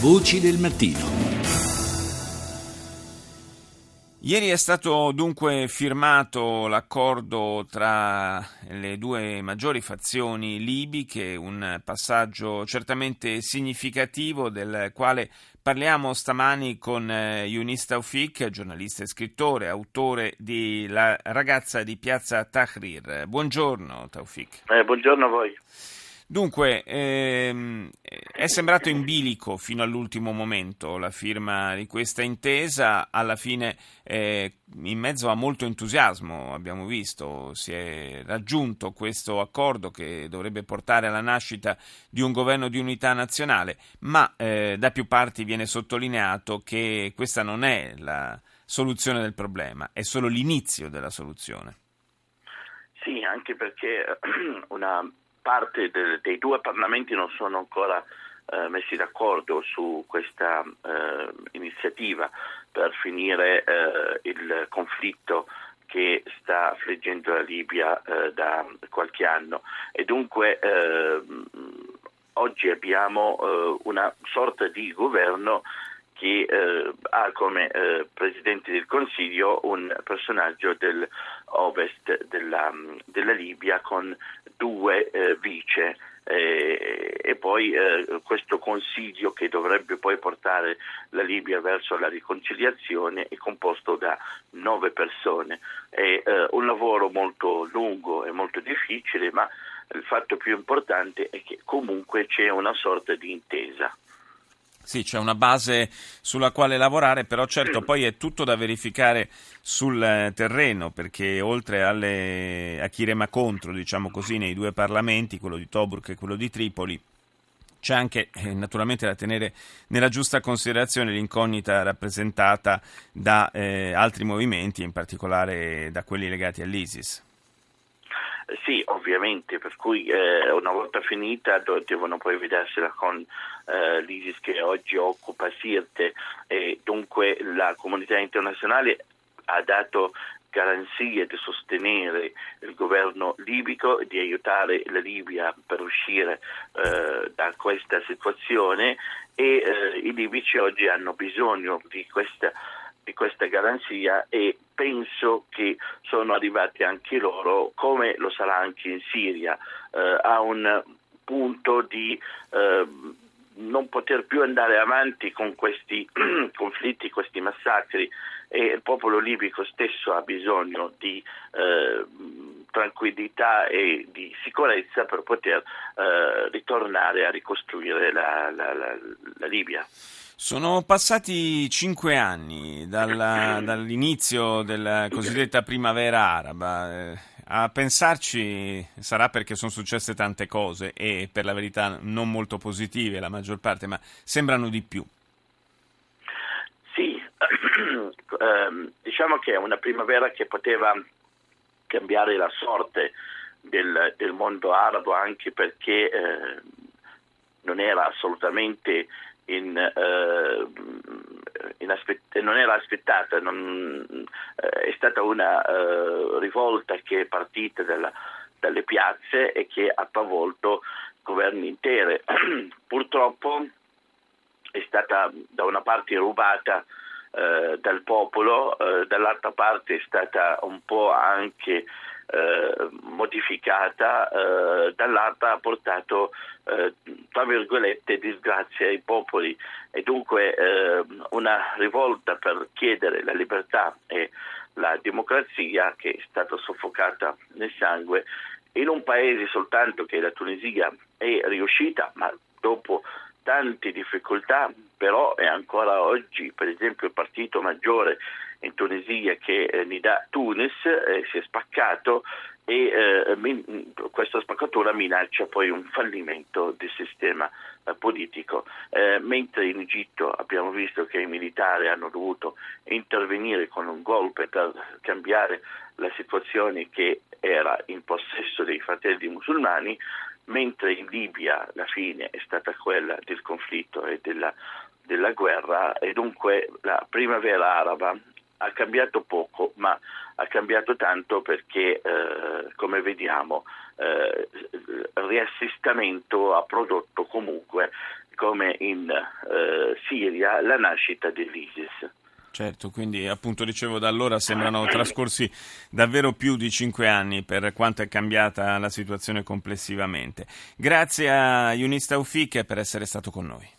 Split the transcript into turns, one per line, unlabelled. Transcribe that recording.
Voci del mattino.
Ieri è stato dunque firmato l'accordo tra le due maggiori fazioni libiche, un passaggio certamente significativo del quale parliamo stamani con eh, Yunis Taufik, giornalista e scrittore, autore di La ragazza di piazza Tahrir. Buongiorno Taufik.
Eh, buongiorno a voi.
Dunque, ehm, è sembrato in bilico fino all'ultimo momento la firma di questa intesa, alla fine eh, in mezzo a molto entusiasmo abbiamo visto, si è raggiunto questo accordo che dovrebbe portare alla nascita di un governo di unità nazionale, ma eh, da più parti viene sottolineato che questa non è la soluzione del problema, è solo l'inizio della soluzione.
Sì, anche perché una parte de, dei due parlamenti non sono ancora eh, messi d'accordo su questa eh, iniziativa per finire eh, il conflitto che sta affliggendo la Libia eh, da qualche anno. E dunque eh, oggi abbiamo eh, una sorta di governo che eh, ha come eh, Presidente del Consiglio un personaggio dell'ovest della, della Libia con due eh, vice eh, e poi eh, questo Consiglio che dovrebbe poi portare la Libia verso la riconciliazione è composto da nove persone. È eh, un lavoro molto lungo e molto difficile, ma il fatto più importante è che comunque c'è una sorta di intesa.
Sì, c'è una base sulla quale lavorare, però certo poi è tutto da verificare sul eh, terreno, perché oltre alle, a chi rema contro, diciamo così, nei due parlamenti, quello di Tobruk e quello di Tripoli, c'è anche eh, naturalmente da tenere nella giusta considerazione l'incognita rappresentata da eh, altri movimenti, in particolare da quelli legati all'ISIS.
Sì, ovviamente, per cui eh, una volta finita devono poi vedersela con eh, l'ISIS che oggi occupa Sirte. E dunque la comunità internazionale ha dato garanzie di sostenere il governo libico, di aiutare la Libia per uscire eh, da questa situazione. E eh, i libici oggi hanno bisogno di questa questa garanzia e penso che sono arrivati anche loro, come lo sarà anche in Siria, eh, a un punto di eh, non poter più andare avanti con questi conflitti, questi massacri e il popolo libico stesso ha bisogno di eh, tranquillità e di sicurezza per poter eh, ritornare a ricostruire la, la, la, la Libia.
Sono passati cinque anni dalla, dall'inizio della cosiddetta primavera araba. Eh, a pensarci sarà perché sono successe tante cose e per la verità non molto positive la maggior parte, ma sembrano di più.
Sì, ehm, diciamo che è una primavera che poteva cambiare la sorte del, del mondo arabo anche perché eh, non era assolutamente in, eh, in aspett- non era aspettata, non, eh, è stata una eh, rivolta che è partita dalla, dalle piazze e che ha travolto governi intere. Purtroppo è stata da una parte rubata eh, dal popolo, eh, dall'altra parte è stata un po' anche eh, modificata, eh, dall'altra ha portato eh, tra virgolette disgrazia ai popoli. E dunque una rivolta per chiedere la libertà e la democrazia che è stata soffocata nel sangue in un paese soltanto che la Tunisia è riuscita, ma dopo tante difficoltà, però è ancora oggi, per esempio, il partito maggiore in Tunisia che eh, Nida Tunis eh, si è spaccato e eh, min- questa spaccatura minaccia poi un fallimento del sistema eh, politico. Eh, mentre in Egitto abbiamo visto che i militari hanno dovuto intervenire con un golpe per cambiare la situazione che era in possesso dei fratelli musulmani, mentre in Libia la fine è stata quella del conflitto e della, della guerra e dunque la primavera araba ha cambiato poco, ma ha cambiato tanto perché, eh, come vediamo, eh, il riassestamento ha prodotto comunque come in eh, Siria la nascita dell'ISIS.
Certo, quindi appunto dicevo da allora sembrano trascorsi davvero più di cinque anni per quanto è cambiata la situazione complessivamente. Grazie a Yunis Taufik per essere stato con noi.